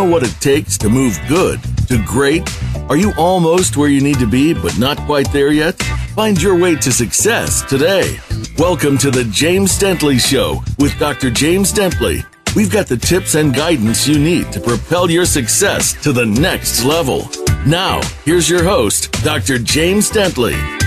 know what it takes to move good to great? Are you almost where you need to be, but not quite there yet? Find your way to success today. Welcome to the James Dentley Show with Dr. James Dentley. We've got the tips and guidance you need to propel your success to the next level. Now, here's your host, Dr. James Dentley.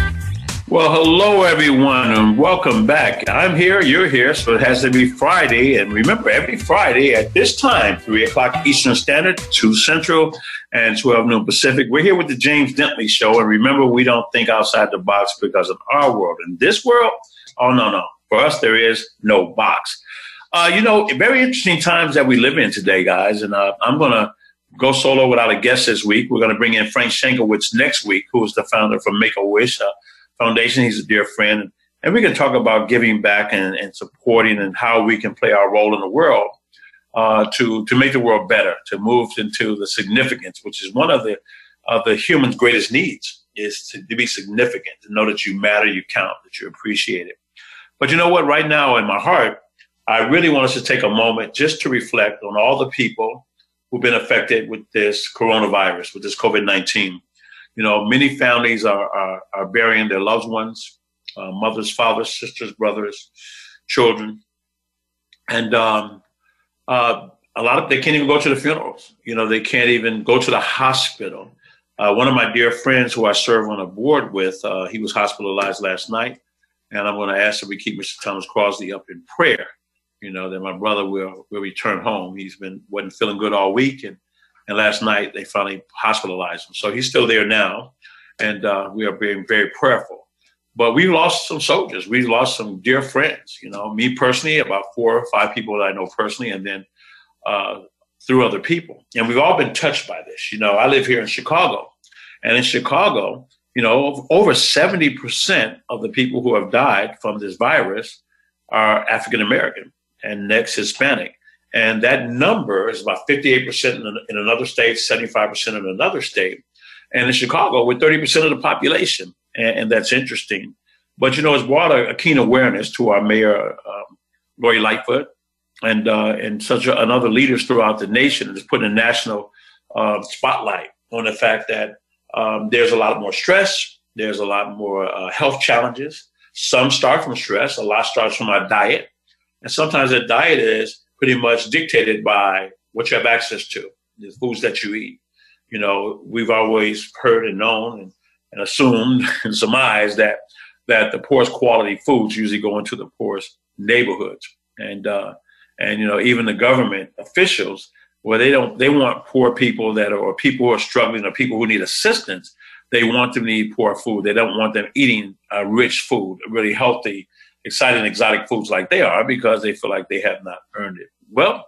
Well, hello, everyone, and welcome back. I'm here, you're here, so it has to be Friday. And remember, every Friday at this time, 3 o'clock Eastern Standard, 2 Central, and 12 noon Pacific, we're here with the James Dentley Show. And remember, we don't think outside the box because of our world. In this world, oh, no, no. For us, there is no box. Uh, you know, very interesting times that we live in today, guys. And uh, I'm going to go solo without a guest this week. We're going to bring in Frank Shankwitz next week, who is the founder from Make a Wish. Uh, Foundation. He's a dear friend. And we can talk about giving back and, and supporting and how we can play our role in the world uh, to, to make the world better, to move into the significance, which is one of the, of the human's greatest needs, is to, to be significant, to know that you matter, you count, that you're appreciated. But you know what? Right now in my heart, I really want us to take a moment just to reflect on all the people who've been affected with this coronavirus, with this COVID 19 you know, many families are, are, are burying their loved ones, uh, mothers, fathers, sisters, brothers, children. And um, uh, a lot of, they can't even go to the funerals. You know, they can't even go to the hospital. Uh, one of my dear friends who I serve on a board with, uh, he was hospitalized last night. And I'm going to ask that we keep Mr. Thomas Crosley up in prayer. You know, that my brother will, will return home. He's been, wasn't feeling good all week. And and last night they finally hospitalized him. So he's still there now, and uh, we are being very prayerful. But we lost some soldiers. We lost some dear friends. You know, me personally, about four or five people that I know personally, and then uh, through other people. And we've all been touched by this. You know, I live here in Chicago, and in Chicago, you know, over 70% of the people who have died from this virus are African American and next Hispanic. And that number is about 58% in, in another state, 75% in another state. And in Chicago, we're 30% of the population. And, and, that's interesting. But, you know, it's brought a, a keen awareness to our mayor, um, Lori Lightfoot, and, uh, and such a, and other leaders throughout the nation. And It's put a national uh, spotlight on the fact that um, there's a lot more stress. There's a lot more uh, health challenges. Some start from stress. A lot starts from our diet. And sometimes that diet is pretty much dictated by what you have access to, the foods that you eat. You know, we've always heard and known and, and assumed and surmised that that the poorest quality foods usually go into the poorest neighborhoods. And uh, and you know, even the government officials, where they don't they want poor people that are or people who are struggling or people who need assistance, they want them to eat poor food. They don't want them eating uh, rich food, really healthy, exciting, exotic foods like they are because they feel like they have not earned it. Well,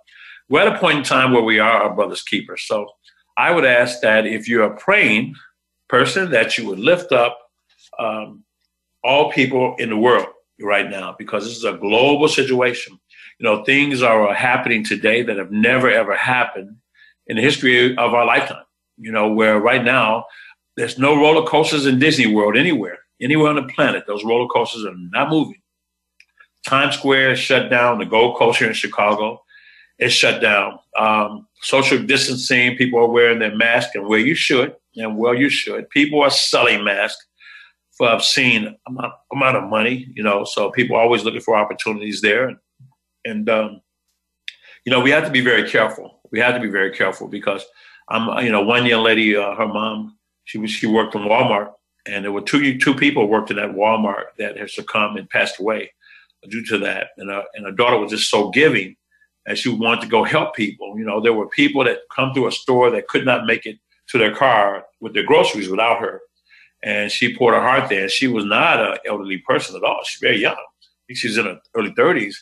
we're at a point in time where we are our brother's keeper. So I would ask that if you're a praying person, that you would lift up um, all people in the world right now because this is a global situation. You know, things are happening today that have never ever happened in the history of our lifetime. You know, where right now there's no roller coasters in Disney World anywhere, anywhere on the planet. Those roller coasters are not moving. Times Square is shut down. The Gold Coast here in Chicago is shut down. Um, social distancing, people are wearing their mask and where you should, and where you should. People are selling masks for obscene amount, amount of money, you know, so people are always looking for opportunities there. And, um, you know, we have to be very careful. We have to be very careful because I'm, you know, one young lady, uh, her mom, she was, she worked in Walmart and there were two, two people worked in that Walmart that have succumbed and passed away due to that. And, uh, and her daughter was just so giving and she wanted to go help people. You know, there were people that come through a store that could not make it to their car with their groceries without her. And she poured her heart there. She was not an elderly person at all. She's very young. I think she's in her early 30s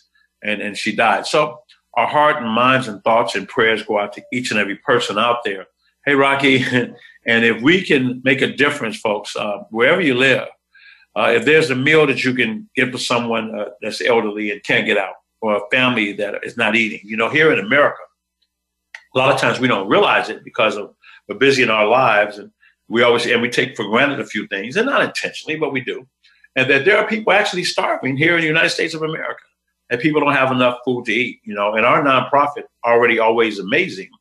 and, and she died. So our heart and minds and thoughts and prayers go out to each and every person out there. Hey, Rocky. and if we can make a difference, folks, uh, wherever you live, uh, if there's a meal that you can give to someone uh, that's elderly and can't get out, or a family that is not eating. You know, here in America, a lot of times we don't realize it because of we're busy in our lives and we always and we take for granted a few things, and not intentionally, but we do. And that there are people actually starving here in the United States of America, and people don't have enough food to eat. You know, and our nonprofit already always amazing.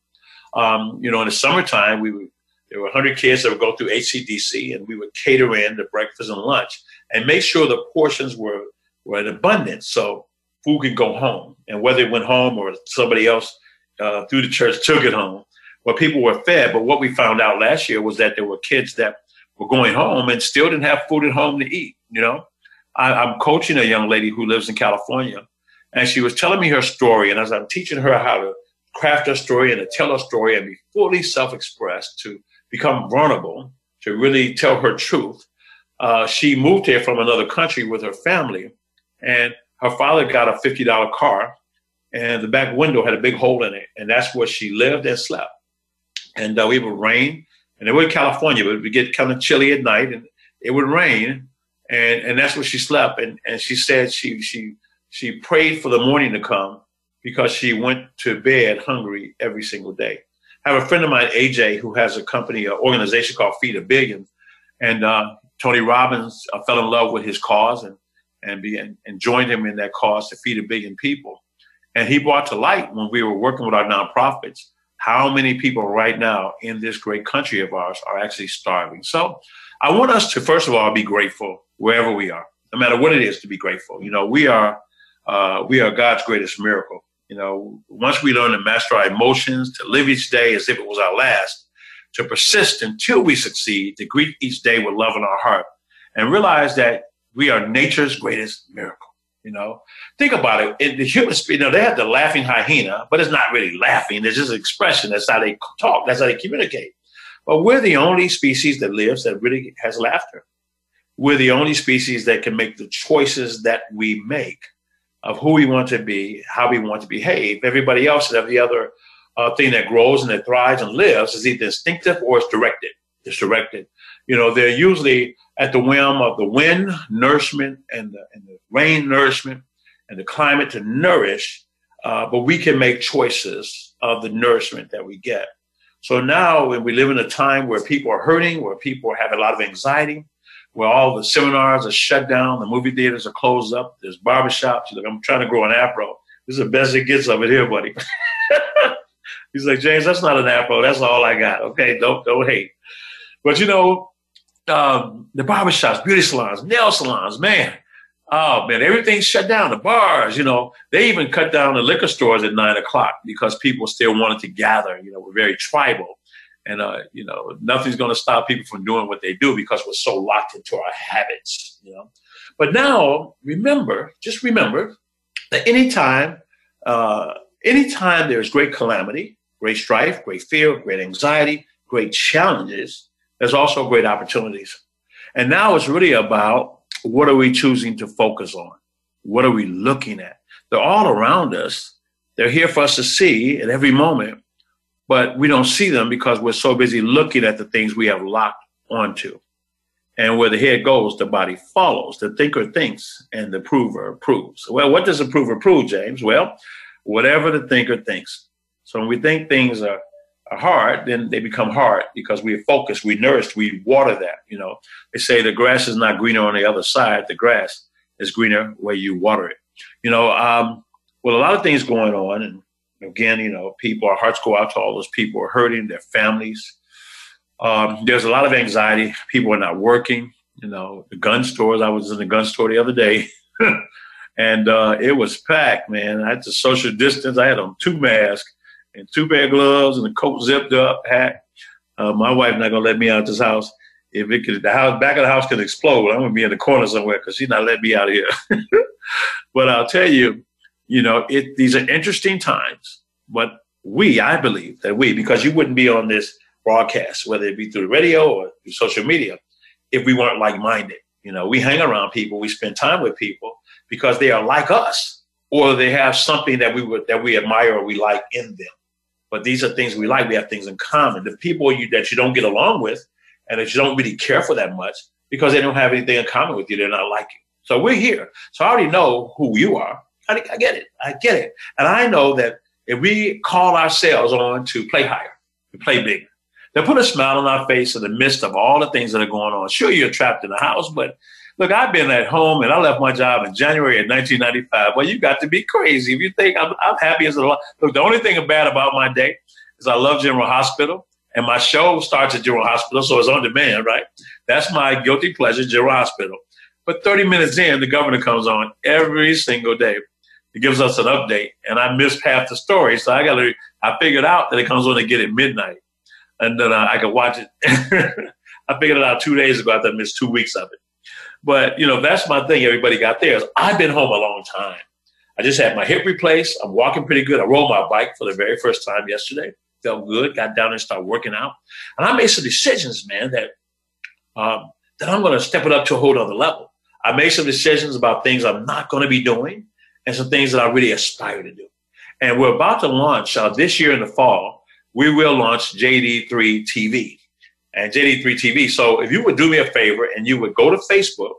Um, you know, in the summertime, we would, there were 100 kids that would go through HCDC, and we would cater in the breakfast and lunch and make sure the portions were, were in abundance so food could go home. And whether it went home or somebody else uh, through the church took it home, well, people were fed. But what we found out last year was that there were kids that were going home and still didn't have food at home to eat. You know, I, I'm coaching a young lady who lives in California, and she was telling me her story. And as I'm teaching her how to craft her story and to tell her story and be fully self-expressed, to become vulnerable, to really tell her truth, uh, she moved here from another country with her family, and her father got a fifty dollar car, and the back window had a big hole in it, and that's where she lived and slept. And uh, it would rain, and it was California, but it would get kind of chilly at night, and it would rain, and and that's where she slept. And and she said she she she prayed for the morning to come because she went to bed hungry every single day. I have a friend of mine, AJ, who has a company, an organization called Feed a Billion, and uh, Tony Robbins fell in love with his cause and and, be, and, and joined him in that cause to feed a billion people. And he brought to light when we were working with our nonprofits how many people right now in this great country of ours are actually starving. So I want us to, first of all, be grateful wherever we are, no matter what it is to be grateful. You know, we are, uh, we are God's greatest miracle. You know, once we learn to master our emotions, to live each day as if it was our last, to persist until we succeed, to greet each day with love in our heart, and realize that we are nature's greatest miracle. You know, think about it. In the human species, you know, they have the laughing hyena, but it's not really laughing. It's just an expression. That's how they talk. That's how they communicate. But we're the only species that lives that really has laughter. We're the only species that can make the choices that we make of who we want to be, how we want to behave. Everybody else every other uh, thing that grows and that thrives and lives is either instinctive or it's directed. It's directed. You know, they're usually at the whim of the wind nourishment and the, and the rain nourishment and the climate to nourish, uh, but we can make choices of the nourishment that we get. So now, when we live in a time where people are hurting, where people have a lot of anxiety, where all the seminars are shut down, the movie theaters are closed up, there's barbershops. Like, I'm trying to grow an afro. This is the best it gets of it here, buddy. He's like, James, that's not an afro. That's all I got. Okay, don't don't hate. But you know, um, the barbershops, beauty salons, nail salons, man. Oh man, everything's shut down. The bars, you know, they even cut down the liquor stores at nine o'clock because people still wanted to gather. You know, we're very tribal, and uh, you know, nothing's going to stop people from doing what they do because we're so locked into our habits. You know, but now remember, just remember that anytime, uh, anytime there's great calamity, great strife, great fear, great anxiety, great challenges, there's also great opportunities. And now it's really about what are we choosing to focus on? What are we looking at? They're all around us. They're here for us to see at every moment, but we don't see them because we're so busy looking at the things we have locked onto. And where the head goes, the body follows. The thinker thinks and the prover proves. Well, what does the prover prove, James? Well, whatever the thinker thinks. So when we think things are hard, then they become hard because we're focused, we nourished, we water that. You know, they say the grass is not greener on the other side. The grass is greener where you water it. You know, um, well, a lot of things going on, and again, you know, people, our hearts go out to all those people who are hurting, their families. Um, there's a lot of anxiety. People are not working. You know, the gun stores. I was in the gun store the other day. and uh, it was packed, man. I had to social distance. I had on two masks and two pair of gloves and a coat zipped up, hat. Uh, my wife not gonna let me out of this house. If it could, the house back of the house could explode. I'm gonna be in the corner somewhere because she's not letting me out of here. but I'll tell you, you know, it these are interesting times. But we, I believe that we, because you wouldn't be on this broadcast, whether it be through the radio or through social media, if we weren't like-minded. You know, we hang around people, we spend time with people because they are like us, or they have something that we would that we admire or we like in them but these are things we like. We have things in common. The people you, that you don't get along with and that you don't really care for that much because they don't have anything in common with you, they're not like you. So we're here. So I already know who you are. I, I get it. I get it. And I know that if we call ourselves on to play higher, to play bigger, they put a smile on our face in the midst of all the things that are going on. Sure, you're trapped in the house, but Look, I've been at home and I left my job in January of 1995. Well, you got to be crazy if you think I'm, I'm happy as a lot. Look, the only thing bad about my day is I love General Hospital. And my show starts at General Hospital, so it's on demand, right? That's my guilty pleasure, General Hospital. But 30 minutes in, the governor comes on every single day. He gives us an update, and I missed half the story. So I got to, I figured out that it comes on again at midnight, and then uh, I could watch it. I figured it out two days ago after I missed two weeks of it. But, you know, that's my thing. Everybody got theirs. I've been home a long time. I just had my hip replaced. I'm walking pretty good. I rode my bike for the very first time yesterday. Felt good. Got down and started working out. And I made some decisions, man, that um, that I'm going to step it up to a whole other level. I made some decisions about things I'm not going to be doing and some things that I really aspire to do. And we're about to launch uh, this year in the fall. We will launch JD3 TV and JD3 TV. So if you would do me a favor and you would go to Facebook,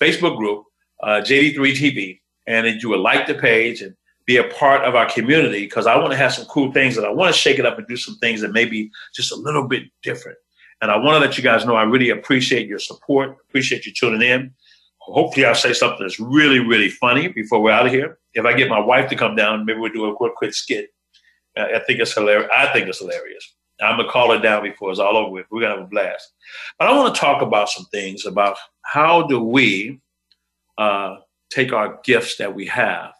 Facebook group, uh, JD3 TV, and then you would like the page and be a part of our community because I want to have some cool things that I want to shake it up and do some things that may be just a little bit different. And I want to let you guys know I really appreciate your support, appreciate you tuning in. Hopefully, I'll say something that's really, really funny before we're out of here. If I get my wife to come down, maybe we'll do a quick, quick skit. I think it's hilarious. I think it's hilarious. I'm gonna call it down before it's all over with. We're gonna have a blast. But I want to talk about some things about how do we uh, take our gifts that we have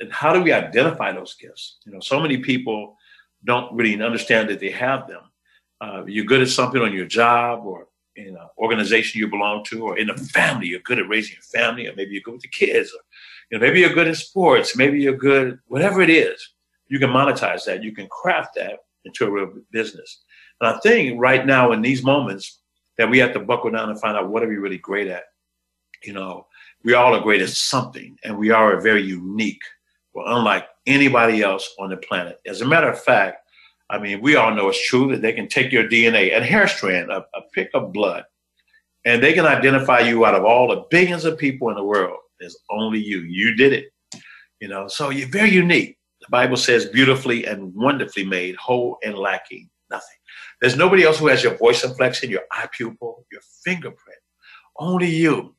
and how do we identify those gifts? You know, so many people don't really understand that they have them. Uh, you're good at something on your job or in an organization you belong to or in a family. You're good at raising your family, or maybe you're good with the kids, or you know, maybe you're good in sports, maybe you're good, whatever it is. You can monetize that. You can craft that into a real business. And I think right now in these moments that we have to buckle down and find out what are we really great at. You know, we all are great at something, and we are very unique. We're unlike anybody else on the planet. As a matter of fact, I mean, we all know it's true that they can take your DNA, a hair strand, a, a pick of blood, and they can identify you out of all the billions of people in the world. There's only you. You did it. You know, so you're very unique. Bible says beautifully and wonderfully made, whole and lacking nothing. There's nobody else who has your voice inflection, your eye pupil, your fingerprint. Only you.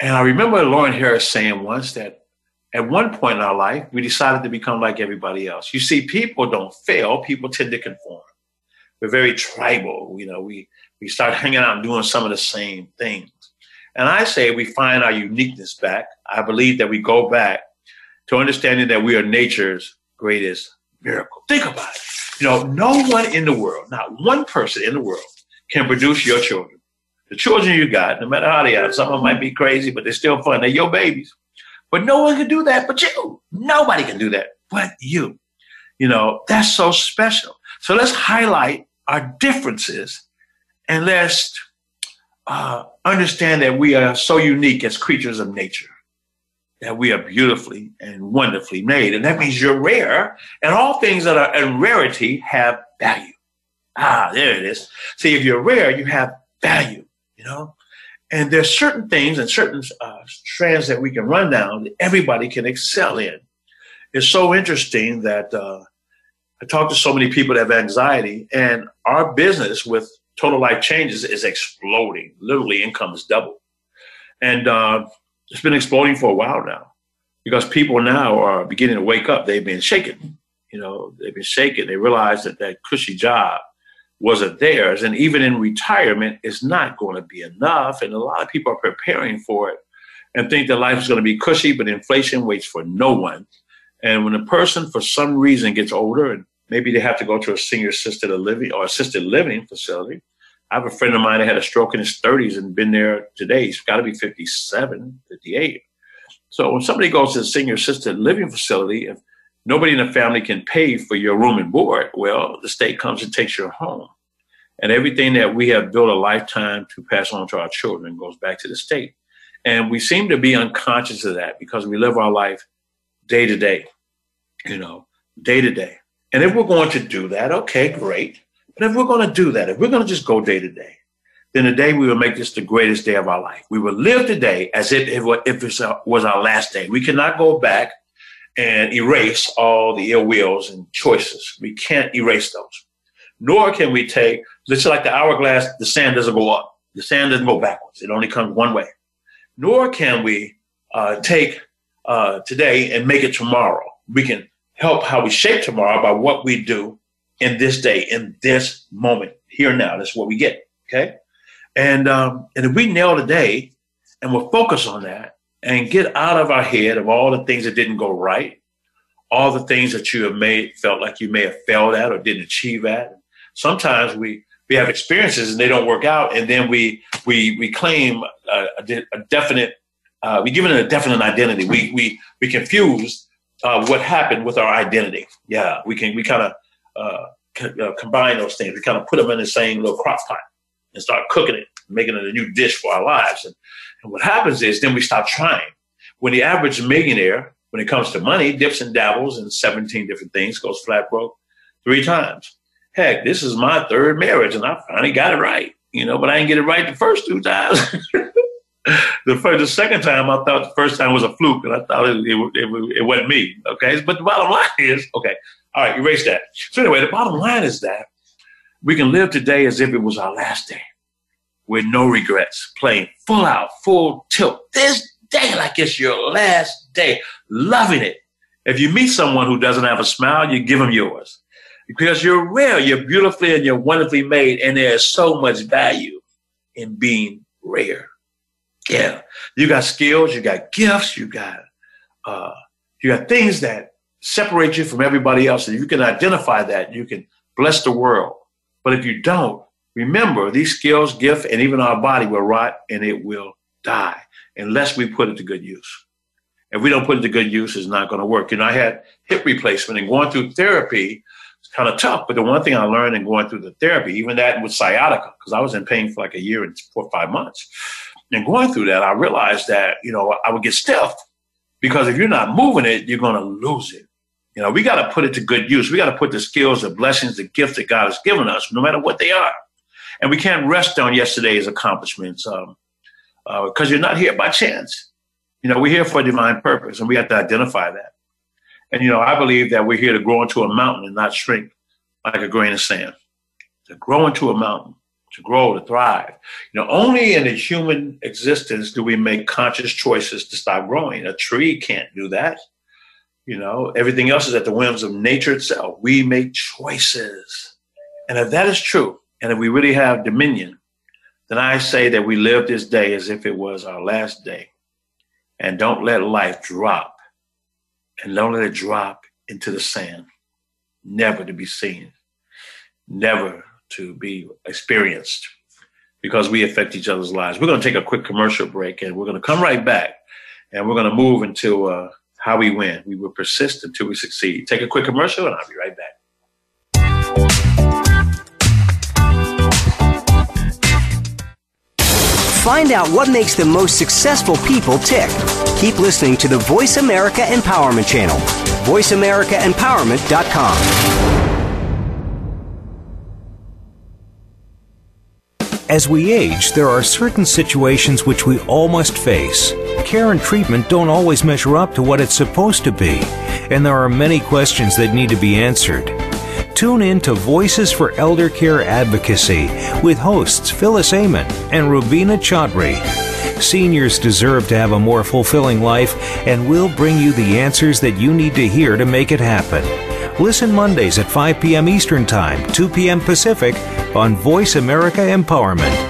And I remember Lauren Harris saying once that at one point in our life, we decided to become like everybody else. You see, people don't fail, people tend to conform. We're very tribal. You know, we, we start hanging out and doing some of the same things. And I say we find our uniqueness back. I believe that we go back to understanding that we are nature's greatest miracle. Think about it. You know, no one in the world, not one person in the world, can produce your children the children you got, no matter how they are, some of them might be crazy, but they're still fun. They're your babies. But no one can do that but you. Nobody can do that but you. You know, that's so special. So let's highlight our differences and let's uh, understand that we are so unique as creatures of nature, that we are beautifully and wonderfully made. And that means you're rare, and all things that are in rarity have value. Ah, there it is. See, if you're rare, you have value you know? And there's certain things and certain uh, strands that we can run down that everybody can excel in. It's so interesting that uh, I talk to so many people that have anxiety, and our business with Total Life Changes is exploding. Literally, income is double. And uh, it's been exploding for a while now because people now are beginning to wake up. They've been shaken. You know, they've been shaken. They realize that that cushy job wasn't theirs. And even in retirement, it's not going to be enough. And a lot of people are preparing for it and think that life is going to be cushy, but inflation waits for no one. And when a person, for some reason, gets older and maybe they have to go to a senior assisted living or assisted living facility. I have a friend of mine that had a stroke in his 30s and been there today. He's got to be 57, 58. So when somebody goes to a senior assisted living facility, if nobody in the family can pay for your room and board. Well, the state comes and takes your home. And everything that we have built a lifetime to pass on to our children goes back to the state. And we seem to be unconscious of that because we live our life day to day, you know, day to day. And if we're going to do that, okay, great. But if we're going to do that, if we're going to just go day to day, then today we will make this the greatest day of our life. We will live today as if it was our last day. We cannot go back and erase all the ill wills and choices. We can't erase those. Nor can we take, just like the hourglass, the sand doesn't go up. The sand doesn't go backwards. It only comes one way. Nor can we uh, take uh, today and make it tomorrow. We can help how we shape tomorrow by what we do in this day, in this moment, here now. That's what we get. Okay. And um, and if we nail the day and we'll focus on that and get out of our head of all the things that didn't go right, all the things that you have made felt like you may have failed at or didn't achieve at. Sometimes we we have experiences and they don't work out, and then we we we claim a, a, definite uh, we give it a definite identity. We we we confuse uh, what happened with our identity. Yeah, we can we kind of uh, uh, combine those things. We kind of put them in the same little crock pot and start cooking it, making it a new dish for our lives. And, and what happens is then we stop trying. When the average millionaire, when it comes to money, dips and dabbles in 17 different things, goes flat broke three times. Heck, this is my third marriage, and I finally got it right. You know, but I didn't get it right the first two times. the first, the second time, I thought the first time was a fluke, and I thought it, it, it, it wasn't me. Okay, but the bottom line is, okay, all right, erase that. So anyway, the bottom line is that we can live today as if it was our last day, with no regrets, playing full out, full tilt. This day like it's your last day, loving it. If you meet someone who doesn't have a smile, you give them yours because you're rare, you're beautifully and you're wonderfully made, and there's so much value in being rare. Yeah, you got skills, you got gifts, you got uh, you got things that separate you from everybody else. And if you can identify that, you can bless the world. But if you don't, remember these skills, gift, and even our body will rot and it will die unless we put it to good use. If we don't put it to good use, it's not going to work. You know, I had hip replacement and going through therapy, it's kind of tough. But the one thing I learned in going through the therapy, even that with sciatica, because I was in pain for like a year and four or five months. And going through that, I realized that, you know, I would get stiff because if you're not moving it, you're going to lose it. You know, we got to put it to good use. We got to put the skills, the blessings, the gifts that God has given us, no matter what they are. And we can't rest on yesterday's accomplishments because um, uh, you're not here by chance. You know, we're here for a divine purpose, and we have to identify that. And, you know, I believe that we're here to grow into a mountain and not shrink like a grain of sand. To grow into a mountain, to grow, to thrive. You know, only in a human existence do we make conscious choices to stop growing. A tree can't do that. You know, everything else is at the whims of nature itself. We make choices. And if that is true, and if we really have dominion, then I say that we live this day as if it was our last day. And don't let life drop. And don't let it drop into the sand, never to be seen, never to be experienced, because we affect each other's lives. We're going to take a quick commercial break and we're going to come right back and we're going to move into uh, how we win. We will persist until we succeed. Take a quick commercial and I'll be right back. Find out what makes the most successful people tick. Keep listening to the Voice America Empowerment Channel. VoiceAmericaEmpowerment.com. As we age, there are certain situations which we all must face. Care and treatment don't always measure up to what it's supposed to be, and there are many questions that need to be answered. Tune in to Voices for Elder Care Advocacy with hosts Phyllis Amon and Rubina Chaudhry. Seniors deserve to have a more fulfilling life, and we'll bring you the answers that you need to hear to make it happen. Listen Mondays at 5 p.m. Eastern Time, 2 p.m. Pacific on Voice America Empowerment.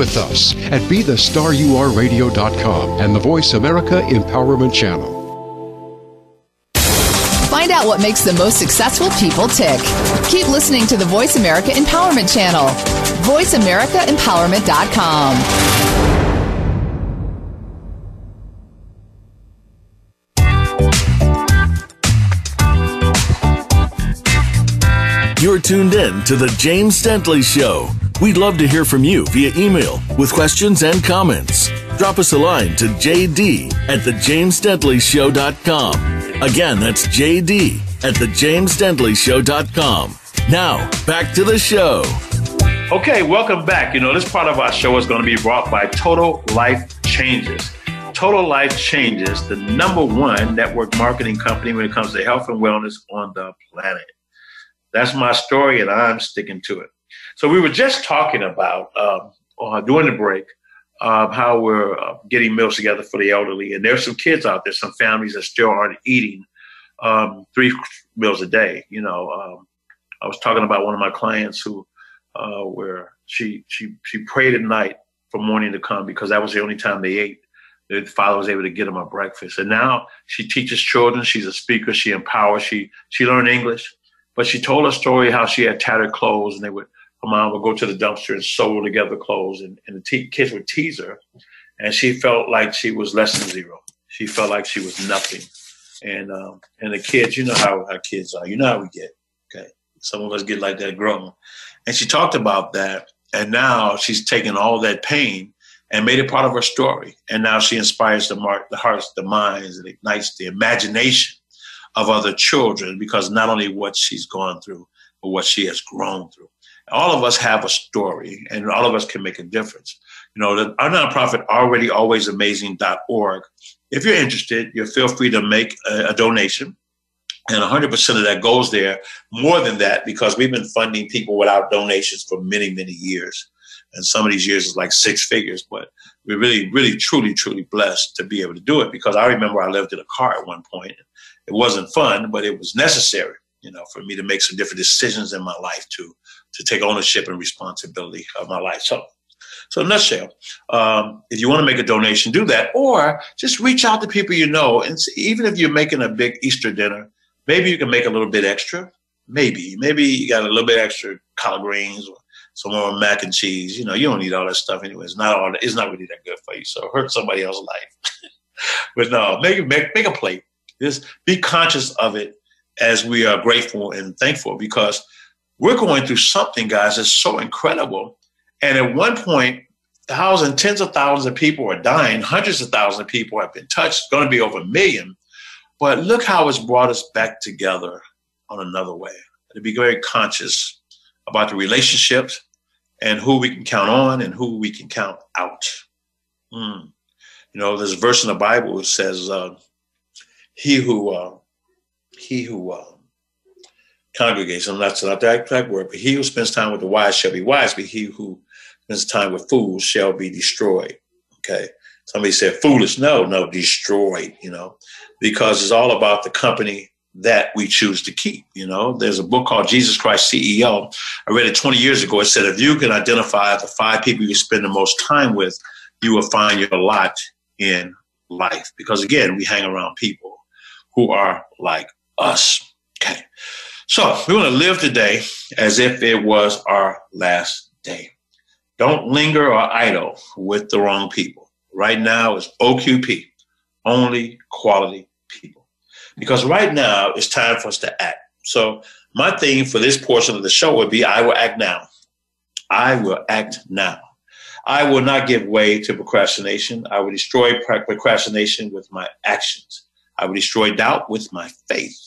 with us at BeTheStarYouAreRadio.com and the Voice America Empowerment Channel. Find out what makes the most successful people tick. Keep listening to the Voice America Empowerment Channel. VoiceAmericaEmpowerment.com. You're tuned in to The James Dentley Show. We'd love to hear from you via email with questions and comments. Drop us a line to jd at thejamesdentleyshow.com. Again, that's jd at thejamesdentleyshow.com. Now, back to the show. Okay, welcome back. You know, this part of our show is going to be brought by Total Life Changes. Total Life Changes, the number one network marketing company when it comes to health and wellness on the planet. That's my story, and I'm sticking to it. So we were just talking about um, uh, during the break uh, how we're uh, getting meals together for the elderly, and there's some kids out there, some families that still aren't eating um, three meals a day. You know, um, I was talking about one of my clients who, uh, where she she she prayed at night for morning to come because that was the only time they ate. The father was able to get them a breakfast, and now she teaches children. She's a speaker. She empowers. She she learned English, but she told a story how she had tattered clothes, and they would her mom would go to the dumpster and sew together clothes, and, and the te- kids would tease her, and she felt like she was less than zero. She felt like she was nothing, and um, and the kids, you know how our kids are, you know how we get. Okay, some of us get like that grown, and she talked about that, and now she's taken all that pain and made it part of her story, and now she inspires the, mar- the hearts, the minds, and ignites the imagination of other children because not only what she's gone through, but what she has grown through all of us have a story and all of us can make a difference. You know, the, our nonprofit already always amazing.org. If you're interested, you feel free to make a, a donation. And 100% of that goes there. More than that, because we've been funding people without donations for many, many years. And some of these years is like six figures, but we're really, really, truly, truly blessed to be able to do it because I remember I lived in a car at one point. It wasn't fun, but it was necessary, you know, for me to make some different decisions in my life to to take ownership and responsibility of my life. So, so in a nutshell, um, if you want to make a donation, do that, or just reach out to people you know. And see, even if you're making a big Easter dinner, maybe you can make a little bit extra. Maybe, maybe you got a little bit extra collard greens, or some more mac and cheese. You know, you don't need all that stuff anyway. It's not all. It's not really that good for you. So hurt somebody else's life. but no, make make make a plate. Just be conscious of it as we are grateful and thankful because we're going through something, guys, that's so incredible. And at one point, thousands, tens of thousands of people are dying, hundreds of thousands of people have been touched, going to be over a million. But look how it's brought us back together on another way. To be very conscious about the relationships and who we can count on and who we can count out. Mm. You know, there's a verse in the Bible that says, uh, "He who uh, he who uh, I'm not the exact word, but he who spends time with the wise shall be wise, but he who spends time with fools shall be destroyed. Okay. Somebody said foolish. No, no, destroyed, you know, because it's all about the company that we choose to keep. You know, there's a book called Jesus Christ CEO. I read it 20 years ago. It said if you can identify the five people you spend the most time with, you will find your lot in life. Because again, we hang around people who are like us. Okay. So we want to live today as if it was our last day. Don't linger or idle with the wrong people. Right now is OQP, only quality people. Because right now it's time for us to act. So my theme for this portion of the show would be I will act now. I will act now. I will not give way to procrastination. I will destroy procrastination with my actions. I will destroy doubt with my faith.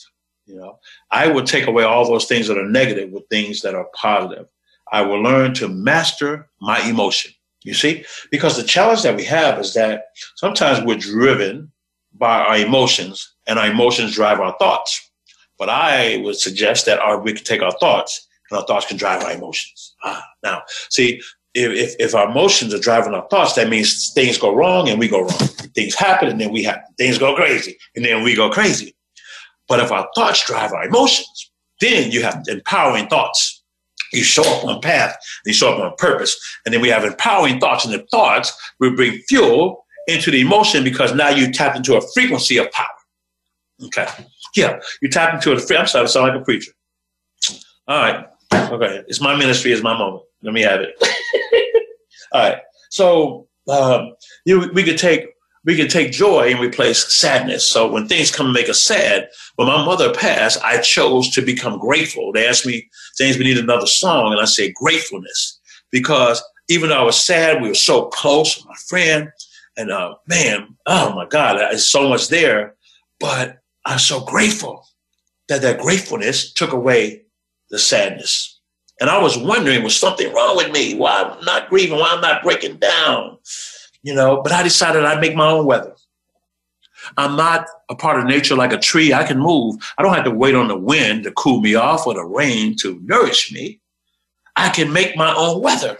You know, I will take away all those things that are negative with things that are positive. I will learn to master my emotion. You see, because the challenge that we have is that sometimes we're driven by our emotions, and our emotions drive our thoughts. But I would suggest that our, we can take our thoughts, and our thoughts can drive our emotions. Ah, now, see, if, if, our emotions are driving our thoughts, that means things go wrong and we go wrong. Things happen and then we have things go crazy and then we go crazy. But if our thoughts drive our emotions, then you have empowering thoughts. You show up on path, you show up on purpose, and then we have empowering thoughts, and the thoughts will bring fuel into the emotion because now you tap into a frequency of power. Okay. Yeah, you tap into a a. I'm sorry, I sound like a preacher. All right. Okay. It's my ministry. It's my moment. Let me have it. All right. So um, you, we could take we can take joy and replace sadness. So when things come and make us sad, when my mother passed, I chose to become grateful. They asked me, James, we need another song. And I said, gratefulness. Because even though I was sad, we were so close, my friend. And uh, man, oh my God, there's so much there. But I'm so grateful. that that gratefulness took away the sadness. And I was wondering, was something wrong with me? Why I'm not grieving? Why I'm not breaking down? You know, but I decided I'd make my own weather. I'm not a part of nature like a tree. I can move. I don't have to wait on the wind to cool me off or the rain to nourish me. I can make my own weather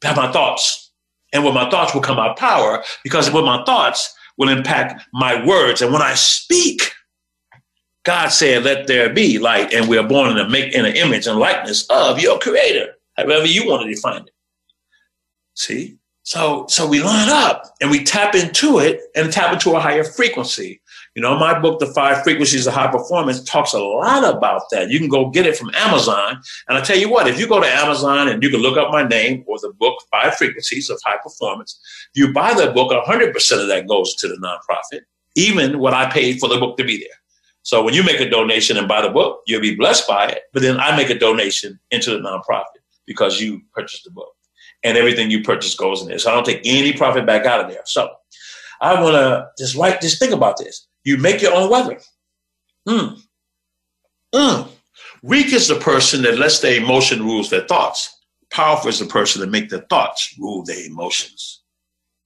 by my thoughts. And with my thoughts will come my power because with my thoughts will impact my words. And when I speak, God said, let there be light. And we're born in, a make, in an image and likeness of your creator, however you want to define it. See? So, so we line up and we tap into it and tap into a higher frequency. You know, my book, The Five Frequencies of High Performance, talks a lot about that. You can go get it from Amazon. And I tell you what, if you go to Amazon and you can look up my name or the book, Five Frequencies of High Performance, you buy the book, 100% of that goes to the nonprofit, even what I paid for the book to be there. So when you make a donation and buy the book, you'll be blessed by it. But then I make a donation into the nonprofit because you purchased the book and everything you purchase goes in there. So I don't take any profit back out of there. So I want to just write, just think about this. You make your own weather. Mm. Mm. Weak is the person that lets their emotion rules their thoughts. Powerful is the person that make their thoughts rule their emotions.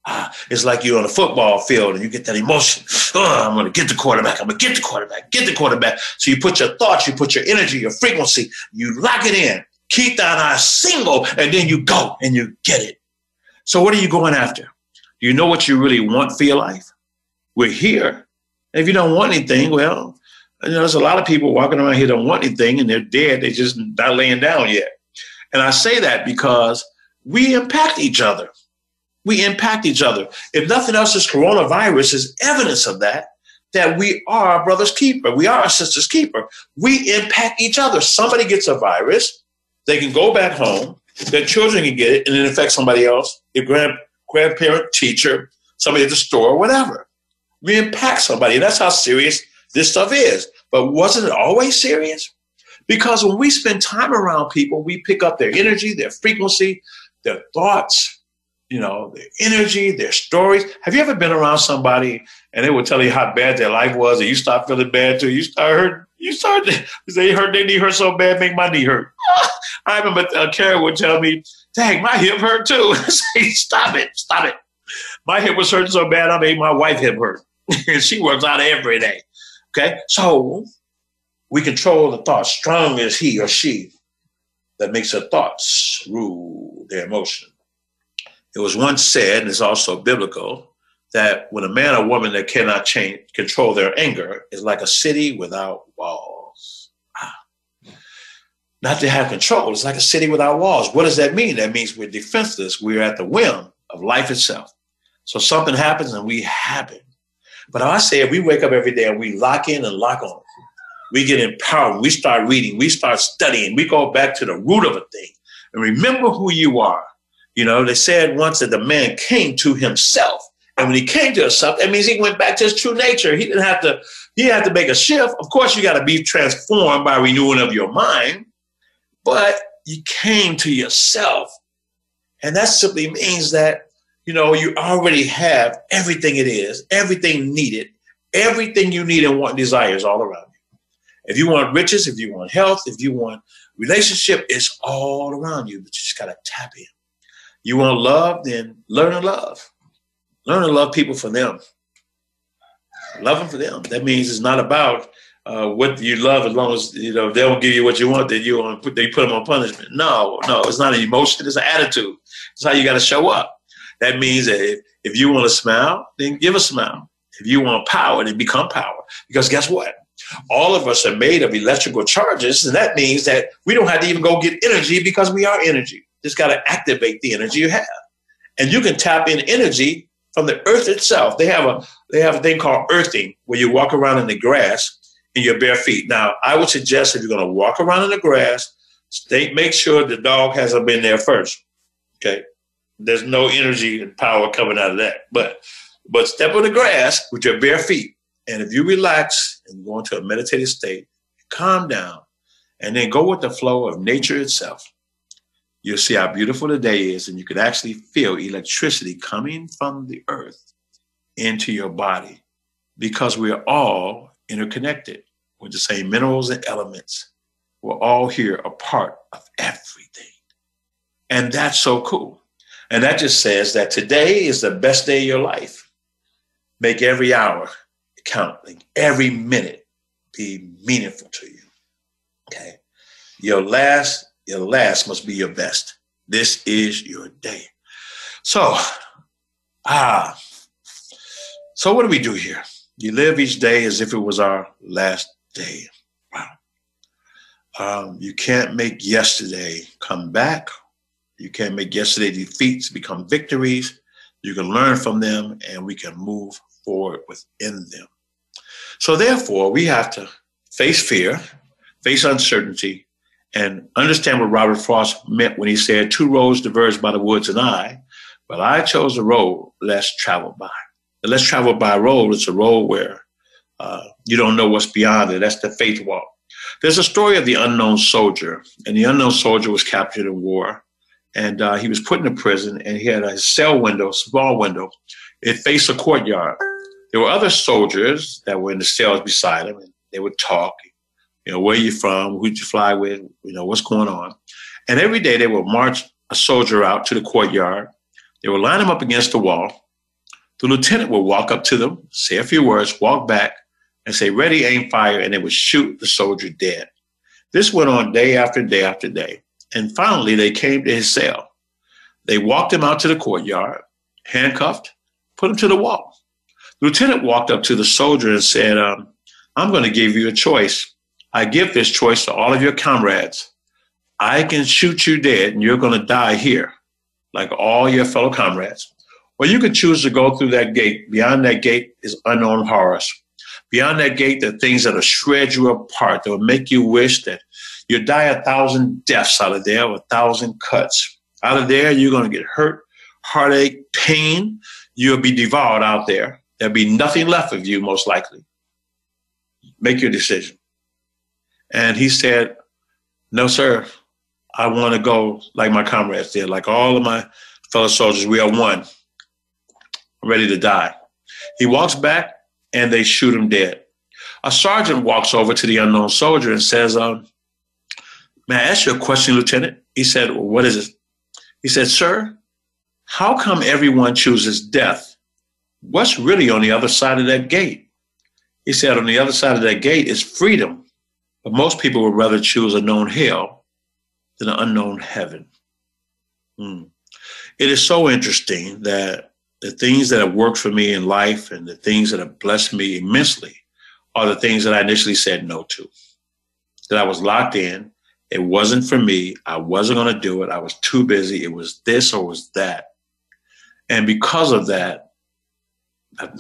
Ah, it's like you're on a football field and you get that emotion. Oh, I'm going to get the quarterback. I'm going to get the quarterback. Get the quarterback. So you put your thoughts, you put your energy, your frequency, you lock it in keep that eye single, and then you go and you get it. So, what are you going after? Do you know what you really want for your life? We're here. if you don't want anything, well, you know, there's a lot of people walking around here don't want anything and they're dead. They're just not laying down yet. And I say that because we impact each other. We impact each other. If nothing else, this coronavirus is evidence of that, that we are our brother's keeper. We are our sister's keeper. We impact each other. Somebody gets a virus, they can go back home, their children can get it, and it infect somebody else, your grand, grandparent, teacher, somebody at the store, whatever. We impact somebody. That's how serious this stuff is. But wasn't it always serious? Because when we spend time around people, we pick up their energy, their frequency, their thoughts, you know, their energy, their stories. Have you ever been around somebody and they will tell you how bad their life was and you start feeling bad too? You start hurt. You start they hurt their knee hurt so bad, make my knee hurt. I remember uh, Karen would tell me, dang, my hip hurt too. Say, stop it, stop it. My hip was hurting so bad, I made my wife hip hurt. and she works out every day. Okay, so we control the thoughts. Strong is he or she that makes her thoughts rule their emotion. It was once said, and it's also biblical, that when a man or woman that cannot change control their anger is like a city without walls ah. not to have control. It's like a city without walls. What does that mean? That means we're defenseless. We're at the whim of life itself. So something happens and we happen. But I say if we wake up every day and we lock in and lock on. We get empowered. We start reading. We start studying. We go back to the root of a thing and remember who you are. You know, they said once that the man came to himself. And when he came to himself, that means he went back to his true nature. He didn't have to, he had to make a shift. Of course, you got to be transformed by renewing of your mind but you came to yourself. And that simply means that, you know, you already have everything it is, everything needed, everything you need and want desires all around you. If you want riches, if you want health, if you want relationship, it's all around you, but you just got to tap in. You want love, then learn to love. Learn to love people for them. Love them for them. That means it's not about uh, what you love as long as you know they don't give you what you want then you on they put them on punishment. No no it's not an emotion it's an attitude. It's how you got to show up. That means that if, if you want to smile then give a smile. If you want power then become power. Because guess what? All of us are made of electrical charges and that means that we don't have to even go get energy because we are energy just got to activate the energy you have and you can tap in energy from the earth itself they have a they have a thing called earthing where you walk around in the grass in your bare feet. Now, I would suggest if you're going to walk around in the grass, stay, make sure the dog hasn't been there first. Okay, there's no energy and power coming out of that. But but step on the grass with your bare feet, and if you relax and go into a meditative state, calm down, and then go with the flow of nature itself. You'll see how beautiful the day is, and you could actually feel electricity coming from the earth into your body because we're all interconnected. with the same minerals and elements. We're all here a part of everything. And that's so cool. And that just says that today is the best day of your life. Make every hour count, like every minute be meaningful to you. Okay. Your last, your last must be your best. This is your day. So, ah, so what do we do here? You live each day as if it was our last day. Wow. Um, you can't make yesterday come back. You can't make yesterday defeats become victories. You can learn from them and we can move forward within them. So, therefore, we have to face fear, face uncertainty, and understand what Robert Frost meant when he said, Two roads diverge by the woods and I, but I chose the road less traveled by. The less traveled by road is a road where uh, you don't know what's beyond it. That's the faith walk. There's a story of the unknown soldier, and the unknown soldier was captured in war, and uh, he was put in a prison, and he had a cell window, small window. It faced a courtyard. There were other soldiers that were in the cells beside him, and they would talk. You know, where you're from? Who'd you fly with? You know, what's going on? And every day they would march a soldier out to the courtyard. They would line him up against the wall. The lieutenant would walk up to them, say a few words, walk back, and say, ready, aim, fire, and they would shoot the soldier dead. This went on day after day after day. And finally, they came to his cell. They walked him out to the courtyard, handcuffed, put him to the wall. The lieutenant walked up to the soldier and said, um, I'm going to give you a choice. I give this choice to all of your comrades. I can shoot you dead and you're going to die here, like all your fellow comrades. Or you can choose to go through that gate. Beyond that gate is unknown horrors. Beyond that gate, there are things that'll shred you apart, that will make you wish that you die a thousand deaths out of there, or a thousand cuts. Out of there, you're going to get hurt, heartache, pain. You'll be devoured out there. There'll be nothing left of you, most likely. Make your decision. And he said, No, sir. I want to go like my comrades did, like all of my fellow soldiers. We are one, I'm ready to die. He walks back and they shoot him dead. A sergeant walks over to the unknown soldier and says, um, May I ask you a question, Lieutenant? He said, well, What is it? He said, Sir, how come everyone chooses death? What's really on the other side of that gate? He said, On the other side of that gate is freedom. But most people would rather choose a known hell than an unknown heaven. Hmm. It is so interesting that the things that have worked for me in life and the things that have blessed me immensely are the things that I initially said no to. That I was locked in. It wasn't for me. I wasn't going to do it. I was too busy. It was this or it was that. And because of that,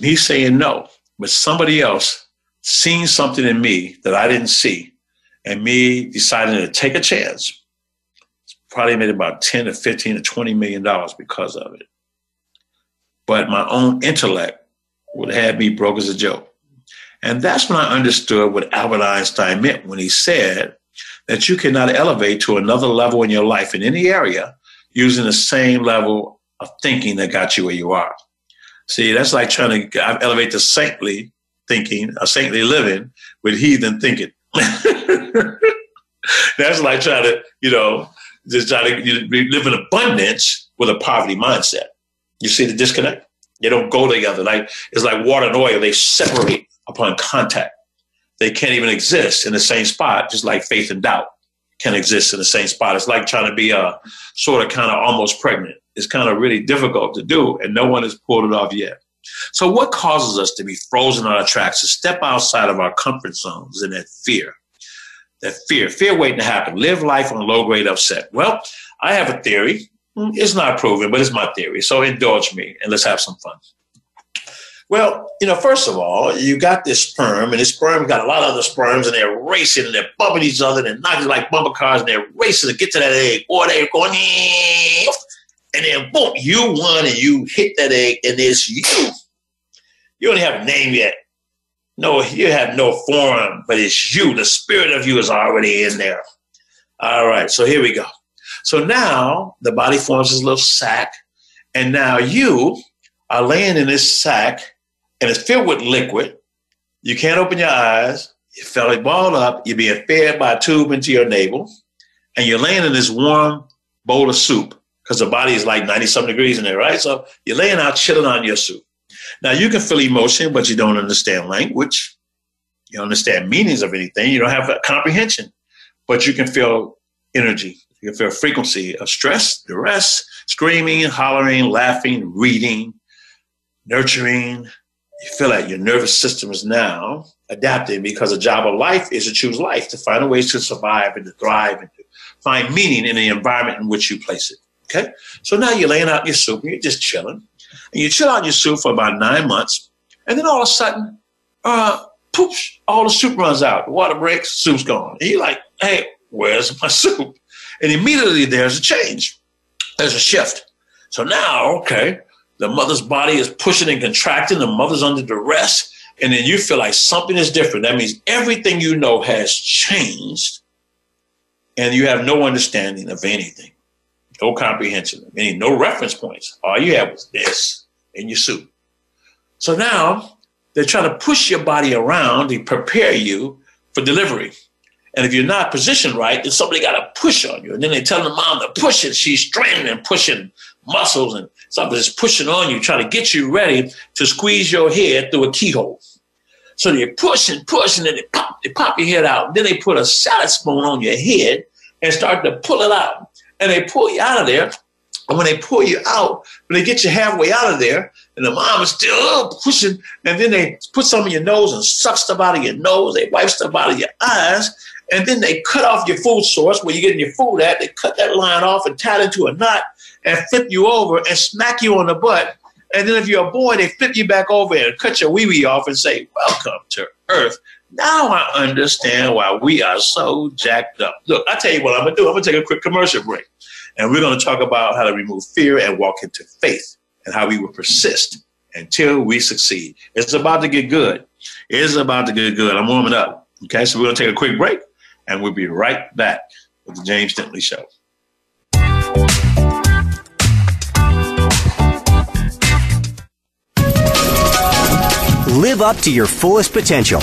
me saying no, but somebody else seeing something in me that I didn't see, and me deciding to take a chance, probably made about 10 to 15 to 20 million dollars because of it but my own intellect would have me broke as a joke. And that's when I understood what Albert Einstein meant when he said that you cannot elevate to another level in your life in any area using the same level of thinking that got you where you are. See, that's like trying to elevate to saintly thinking, a saintly living with heathen thinking. that's like trying to, you know, just try to live in abundance with a poverty mindset. You see the disconnect? They don't go together. Like it's like water and oil; they separate upon contact. They can't even exist in the same spot, just like faith and doubt can exist in the same spot. It's like trying to be a uh, sort of kind of almost pregnant. It's kind of really difficult to do, and no one has pulled it off yet. So, what causes us to be frozen on our tracks, to step outside of our comfort zones in that fear? That fear, fear waiting to happen. Live life on low grade upset. Well, I have a theory Mm, it's not proven, but it's my theory. So indulge me and let's have some fun. Well, you know, first of all, you got this sperm, and this sperm got a lot of other sperms, and they're racing and they're bumping each other, and they're knocking like bumper cars, and they're racing to get to that egg, or they're going, and then boom, you won, and you hit that egg, and it's you. You don't have a name yet. No, you have no form, but it's you. The spirit of you is already in there. All right, so here we go. So now the body forms this little sac, and now you are laying in this sac, and it's filled with liquid. You can't open your eyes. you feel it balled up, you're being fed by a tube into your navel, and you're laying in this warm bowl of soup because the body is like 90 some degrees in there, right? So you're laying out chilling on your soup. Now you can feel emotion, but you don't understand language. You don't understand meanings of anything. You don't have comprehension, but you can feel energy. You can feel frequency of stress, duress, screaming, hollering, laughing, reading, nurturing. You feel like your nervous system is now adapting because the job of life is to choose life, to find a ways to survive and to thrive and to find meaning in the environment in which you place it. Okay? So now you're laying out your soup and you're just chilling. And you chill out your soup for about nine months. And then all of a sudden, uh, poops, all the soup runs out. The water breaks, soup's gone. And you're like, hey, where's my soup? And immediately there's a change. There's a shift. So now, okay, the mother's body is pushing and contracting. The mother's under duress. And then you feel like something is different. That means everything you know has changed. And you have no understanding of anything, no comprehension, meaning no reference points. All you have was this in your suit. So now they're trying to push your body around to prepare you for delivery. And if you're not positioned right, then somebody got to push on you. And then they tell the mom to push it. She's straining and pushing muscles and something's pushing on you, trying to get you ready to squeeze your head through a keyhole. So they push and push and then they pop, they pop your head out. Then they put a salad spoon on your head and start to pull it out. And they pull you out of there. And when they pull you out, when they get you halfway out of there, and the mom is still uh, pushing, and then they put some in your nose and suck stuff out of your nose, they wipe stuff out of your eyes, and then they cut off your food source where you're getting your food at. They cut that line off and tie it into a knot and flip you over and smack you on the butt. And then if you're a boy, they flip you back over and cut your wee wee off and say, Welcome to Earth. Now I understand why we are so jacked up. Look, I tell you what I'm gonna do. I'm gonna take a quick commercial break. And we're gonna talk about how to remove fear and walk into faith and how we will persist until we succeed. It's about to get good. It's about to get good. I'm warming up. Okay, so we're gonna take a quick break and we'll be right back with the James Dentley Show. Live up to your fullest potential.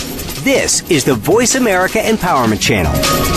This is the Voice America Empowerment Channel.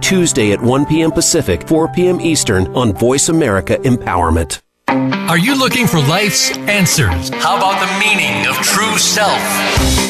Tuesday at 1 p.m. Pacific, 4 p.m. Eastern on Voice America Empowerment. Are you looking for life's answers? How about the meaning of true self?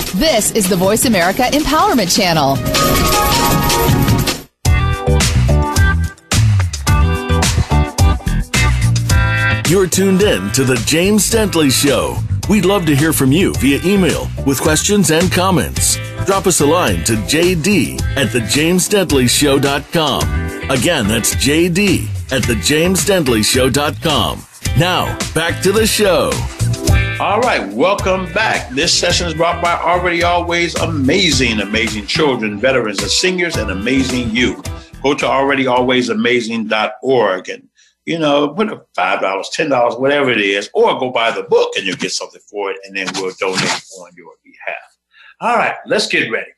This is the Voice America Empowerment Channel. You're tuned in to The James Dentley Show. We'd love to hear from you via email with questions and comments. Drop us a line to jd at thejamesdentleyshow.com. Again, that's jd at thejamesdentleyshow.com. Now, back to the show. All right, welcome back. This session is brought by already always amazing, amazing children, veterans, and seniors, and amazing youth. Go to alreadyaways.amazing.org and you know, put a five dollars, ten dollars, whatever it is, or go buy the book and you'll get something for it, and then we'll donate on your behalf. All right, let's get ready.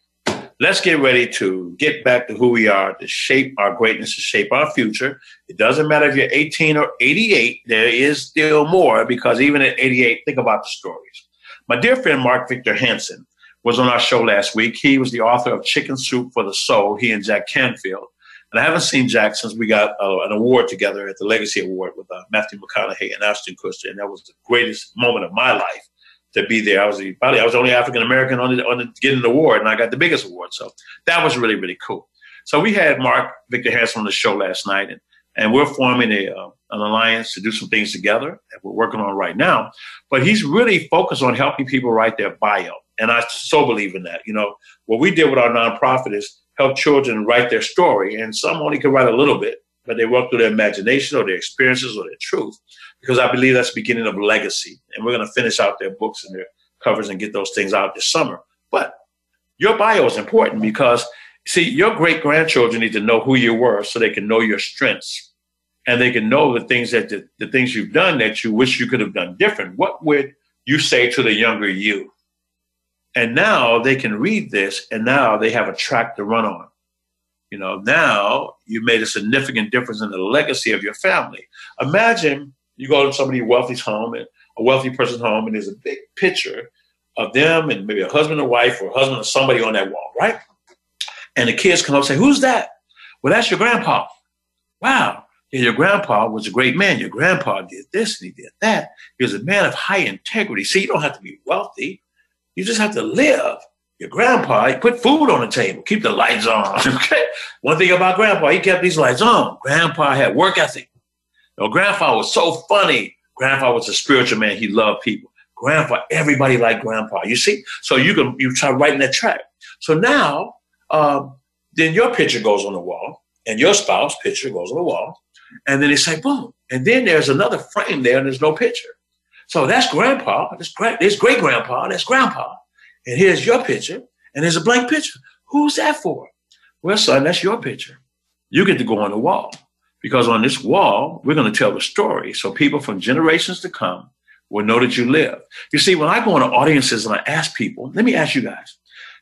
Let's get ready to get back to who we are, to shape our greatness, to shape our future. It doesn't matter if you're 18 or 88, there is still more because even at 88, think about the stories. My dear friend Mark Victor Hansen was on our show last week. He was the author of Chicken Soup for the Soul, he and Jack Canfield. And I haven't seen Jack since we got uh, an award together at the Legacy Award with uh, Matthew McConaughey and Ashton Kutcher. And that was the greatest moment of my life to be there. I was the, probably I was the only African American on the, on the, getting the award, and I got the biggest award. So that was really really cool. So we had Mark Victor Hansen on the show last night, and and we're forming a uh, an alliance to do some things together that we're working on right now. But he's really focused on helping people write their bio, and I so believe in that. You know, what we did with our nonprofit is help children write their story, and some only can write a little bit, but they work through their imagination or their experiences or their truth, because I believe that's the beginning of legacy. And we're going to finish out their books and their covers and get those things out this summer. But your bio is important because see, your great grandchildren need to know who you were so they can know your strengths and they can know the things that the, the things you've done that you wish you could have done different. What would you say to the younger you? And now they can read this and now they have a track to run on. You know, now you made a significant difference in the legacy of your family. Imagine you go to somebody wealthy's home and a wealthy person's home, and there's a big picture of them and maybe a husband or wife or a husband or somebody on that wall, right? And the kids come up and say, Who's that? Well, that's your grandpa. Wow. Your grandpa was a great man. Your grandpa did this and he did that. He was a man of high integrity. See, you don't have to be wealthy. You just have to live. Your grandpa, he put food on the table, keep the lights on. Okay. One thing about grandpa, he kept these lights on. Grandpa had work ethic. You grandpa was so funny. Grandpa was a spiritual man. He loved people. Grandpa, everybody liked grandpa. You see? So you can you try writing that track. So now, um, then your picture goes on the wall, and your spouse picture goes on the wall, and then they say boom, and then there's another frame there, and there's no picture. So that's grandpa. That's great. There's great grandpa. That's grandpa. And here's your picture, and there's a blank picture. Who's that for? Well, son, that's your picture. You get to go on the wall because on this wall, we're going to tell the story so people from generations to come will know that you live. You see, when I go into audiences and I ask people, let me ask you guys,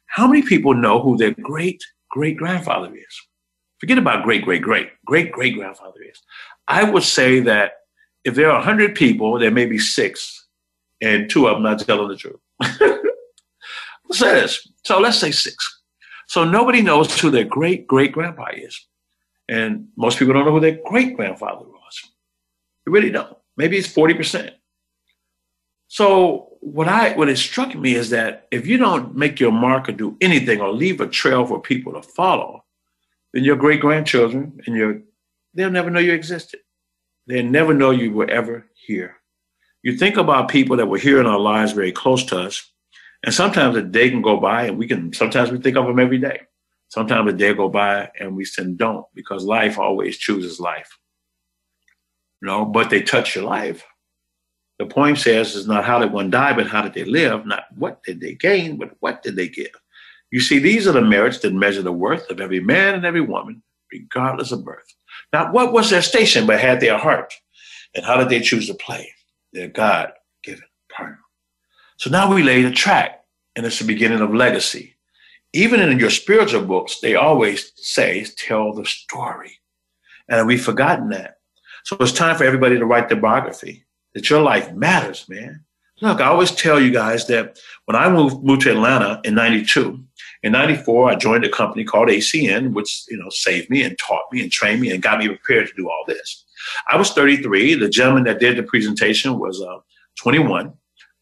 how many people know who their great great grandfather is? Forget about great great great great great grandfather is. I would say that if there are 100 people, there may be six, and two of them not telling the truth. let's say this. So let's say six. So nobody knows who their great great grandpa is. And most people don't know who their great grandfather was. They really don't. Maybe it's 40%. So what I what it struck me is that if you don't make your mark or do anything or leave a trail for people to follow, then your great grandchildren and your they'll never know you existed. They'll never know you were ever here. You think about people that were here in our lives very close to us, and sometimes a day can go by and we can sometimes we think of them every day. Sometimes a day go by and we still don't because life always chooses life. You know, but they touch your life. The point says is not how did one die, but how did they live? Not what did they gain, but what did they give? You see, these are the merits that measure the worth of every man and every woman, regardless of birth. Not what was their station but had their heart? And how did they choose to play? Their God given part. So now we lay the track, and it's the beginning of legacy. Even in your spiritual books, they always say, tell the story. And we've forgotten that. So it's time for everybody to write their biography, that your life matters, man. Look, I always tell you guys that when I moved, moved to Atlanta in 92, in 94, I joined a company called ACN, which, you know, saved me and taught me and trained me and got me prepared to do all this. I was 33. The gentleman that did the presentation was uh, 21,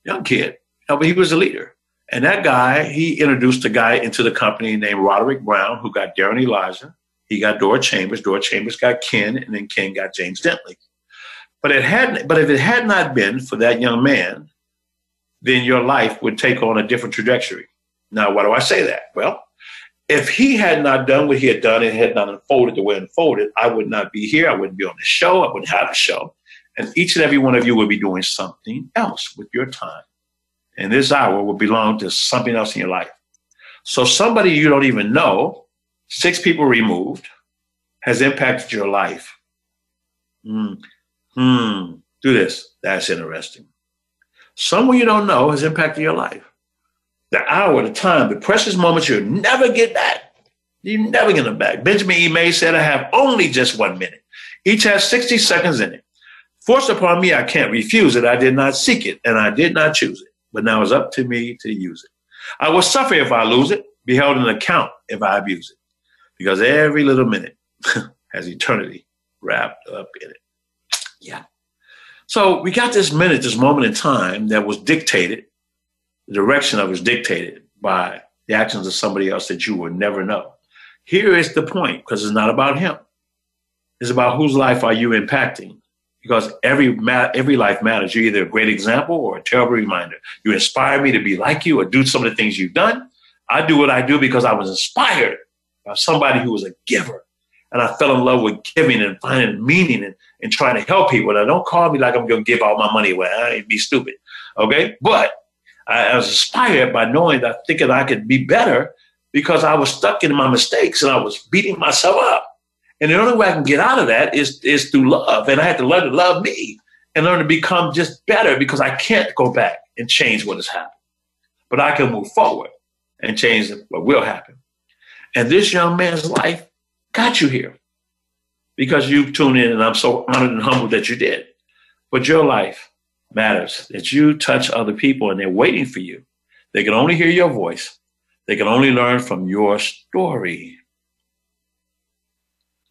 young kid, but he was a leader. And that guy, he introduced a guy into the company named Roderick Brown, who got Darren Elijah. He got Dora Chambers. Dora Chambers got Ken, and then Ken got James Dentley. But it had, but if it had not been for that young man, then your life would take on a different trajectory. Now, why do I say that? Well, if he had not done what he had done and had not unfolded the way it unfolded, I would not be here. I wouldn't be on the show. I wouldn't have a show. And each and every one of you would be doing something else with your time and this hour will belong to something else in your life. So somebody you don't even know, six people removed, has impacted your life. Hmm. Hmm. Do this. That's interesting. Someone you don't know has impacted your life. The hour, the time, the precious moments you'll never get back. You're never get them back. Benjamin E. Mays said, I have only just one minute. Each has 60 seconds in it. Forced upon me, I can't refuse it. I did not seek it, and I did not choose it but now it's up to me to use it. I will suffer if I lose it, be held in account if I abuse it, because every little minute has eternity wrapped up in it. Yeah. So we got this minute, this moment in time that was dictated the direction of was dictated by the actions of somebody else that you will never know. Here is the point, because it's not about him. It's about whose life are you impacting. Because every ma- every life matters. You're either a great example or a terrible reminder. You inspire me to be like you or do some of the things you've done. I do what I do because I was inspired by somebody who was a giver. And I fell in love with giving and finding meaning and, and trying to help people. Now, don't call me like I'm going to give all my money away. I'd be stupid. Okay. But I, I was inspired by knowing that thinking I could be better because I was stuck in my mistakes and I was beating myself up. And the only way I can get out of that is, is through love. And I had to learn to love me and learn to become just better because I can't go back and change what has happened. But I can move forward and change what will happen. And this young man's life got you here because you tuned in, and I'm so honored and humbled that you did. But your life matters, that you touch other people and they're waiting for you. They can only hear your voice, they can only learn from your story.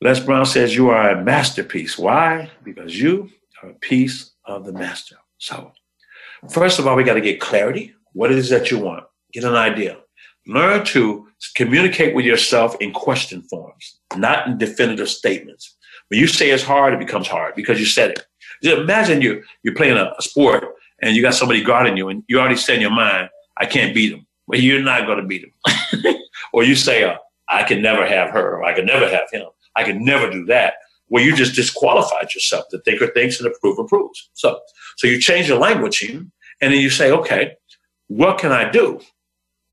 Les Brown says you are a masterpiece. Why? Because you are a piece of the master. So, first of all, we got to get clarity. What it is that you want? Get an idea. Learn to communicate with yourself in question forms, not in definitive statements. When you say it's hard, it becomes hard because you said it. Just imagine you you're playing a, a sport and you got somebody guarding you, and you already said in your mind, "I can't beat him." Well, you're not going to beat him. or you say, uh, "I can never have her," or "I can never have him." I can never do that. Well, you just disqualified yourself. The thinker thinks and the prover proves. So, so you change the language and then you say, okay, what can I do?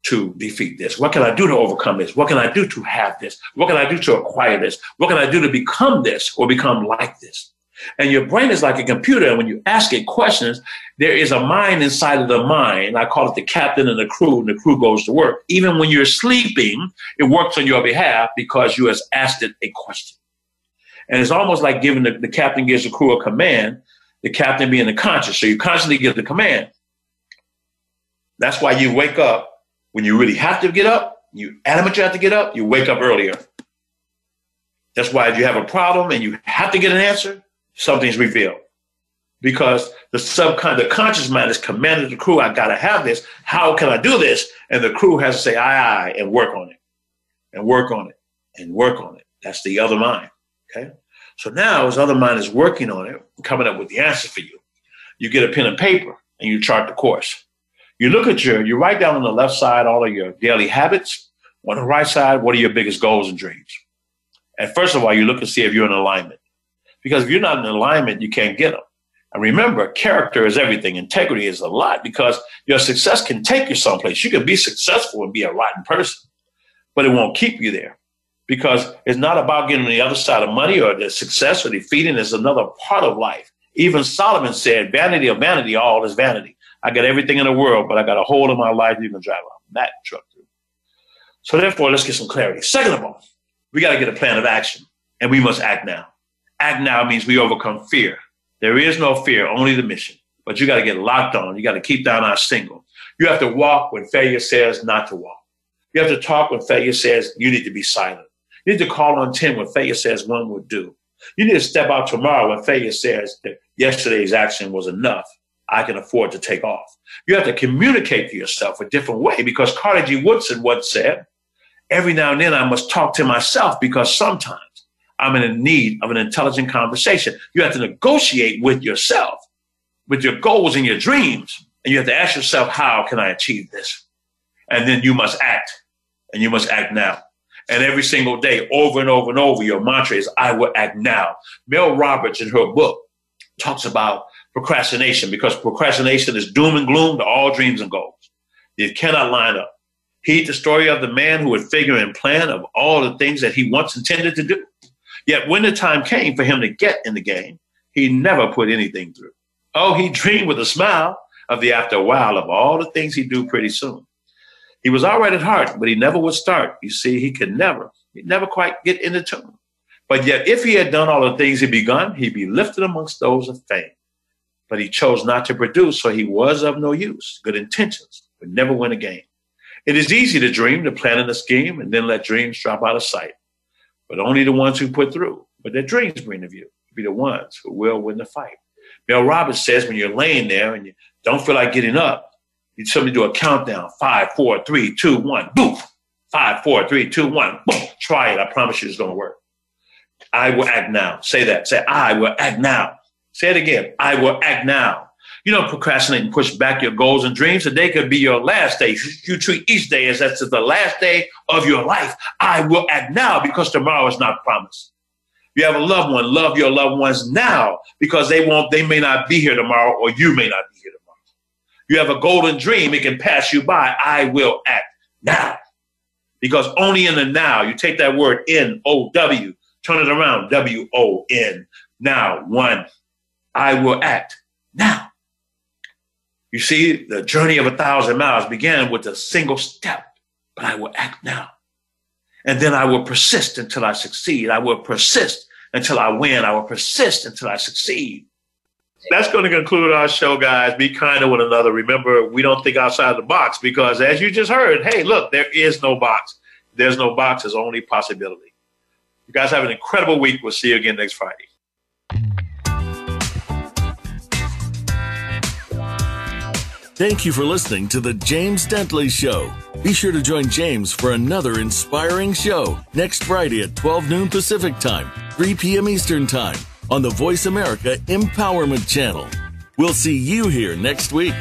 to defeat this? What can I do to overcome this? What can I do to have this? What can I do to acquire this? What can I do to become this or become like this? And your brain is like a computer. And when you ask it questions, there is a mind inside of the mind. I call it the captain and the crew, and the crew goes to work. Even when you're sleeping, it works on your behalf because you have asked it a question. And it's almost like giving the, the captain gives the crew a command, the captain being the conscious. So you constantly give the command. That's why you wake up when you really have to get up, you adamant you have to get up, you wake up earlier. That's why if you have a problem and you have to get an answer, something's revealed. Because the subcon the conscious mind is commanding the crew, I gotta have this. How can I do this? And the crew has to say aye and work on it. And work on it and work on it. That's the other mind. Okay. So now his other mind is working on it, coming up with the answer for you. You get a pen and paper and you chart the course. You look at your, you write down on the left side all of your daily habits. On the right side, what are your biggest goals and dreams? And first of all, you look and see if you're in alignment. Because if you're not in alignment, you can't get them. And remember, character is everything. Integrity is a lot because your success can take you someplace. You can be successful and be a rotten person, but it won't keep you there because it's not about getting on the other side of money or the success or defeating is another part of life. Even Solomon said, vanity of vanity, all is vanity. I got everything in the world, but I got a hole in my life you can drive a Mack truck through. So therefore, let's get some clarity. Second of all, we got to get a plan of action, and we must act now. Act now means we overcome fear. There is no fear, only the mission. But you got to get locked on. You got to keep down our single. You have to walk when failure says not to walk. You have to talk when failure says you need to be silent. You need to call on 10 when failure says one would do. You need to step out tomorrow when failure says that yesterday's action was enough. I can afford to take off. You have to communicate to yourself a different way because Carter G. Woodson once said, every now and then I must talk to myself because sometimes I'm in need of an intelligent conversation. You have to negotiate with yourself, with your goals and your dreams. And you have to ask yourself, how can I achieve this? And then you must act and you must act now. And every single day, over and over and over, your mantra is, I will act now. Mel Robbins in her book talks about procrastination because procrastination is doom and gloom to all dreams and goals. It cannot line up. Heed the story of the man who would figure and plan of all the things that he once intended to do. Yet when the time came for him to get in the game, he never put anything through. Oh, he dreamed with a smile of the after a while of all the things he'd do pretty soon. He was all right at heart, but he never would start. You see, he could never, he'd never quite get in the tune. But yet, if he had done all the things he'd begun, he'd be lifted amongst those of fame but he chose not to produce, so he was of no use. Good intentions, but never win a game. It is easy to dream, to plan in a scheme, and then let dreams drop out of sight. But only the ones who put through, but their dreams bring of you, be the ones who will win the fight. Mel Robbins says when you're laying there and you don't feel like getting up, You somebody do a countdown. Five, four, three, two, one, boom. Five, four, three, two, one, boom. Try it. I promise you it's going to work. I will act now. Say that. Say, I will act now. Say it again. I will act now. You don't procrastinate and push back your goals and dreams. Today could be your last day. You treat each day as that's the last day of your life. I will act now because tomorrow is not promised. You have a loved one, love your loved ones now because they won't, they may not be here tomorrow or you may not be here tomorrow. You have a golden dream, it can pass you by. I will act now. Because only in the now, you take that word N O W, turn it around, W O N, now, one. I will act now. You see, the journey of a thousand miles began with a single step, but I will act now. And then I will persist until I succeed. I will persist until I win. I will persist until I succeed. That's going to conclude our show, guys. Be kind to one another. Remember, we don't think outside the box because, as you just heard, hey, look, there is no box. There's no box. There's only possibility. You guys have an incredible week. We'll see you again next Friday. Thank you for listening to The James Dentley Show. Be sure to join James for another inspiring show next Friday at 12 noon Pacific Time, 3 p.m. Eastern Time on the Voice America Empowerment Channel. We'll see you here next week.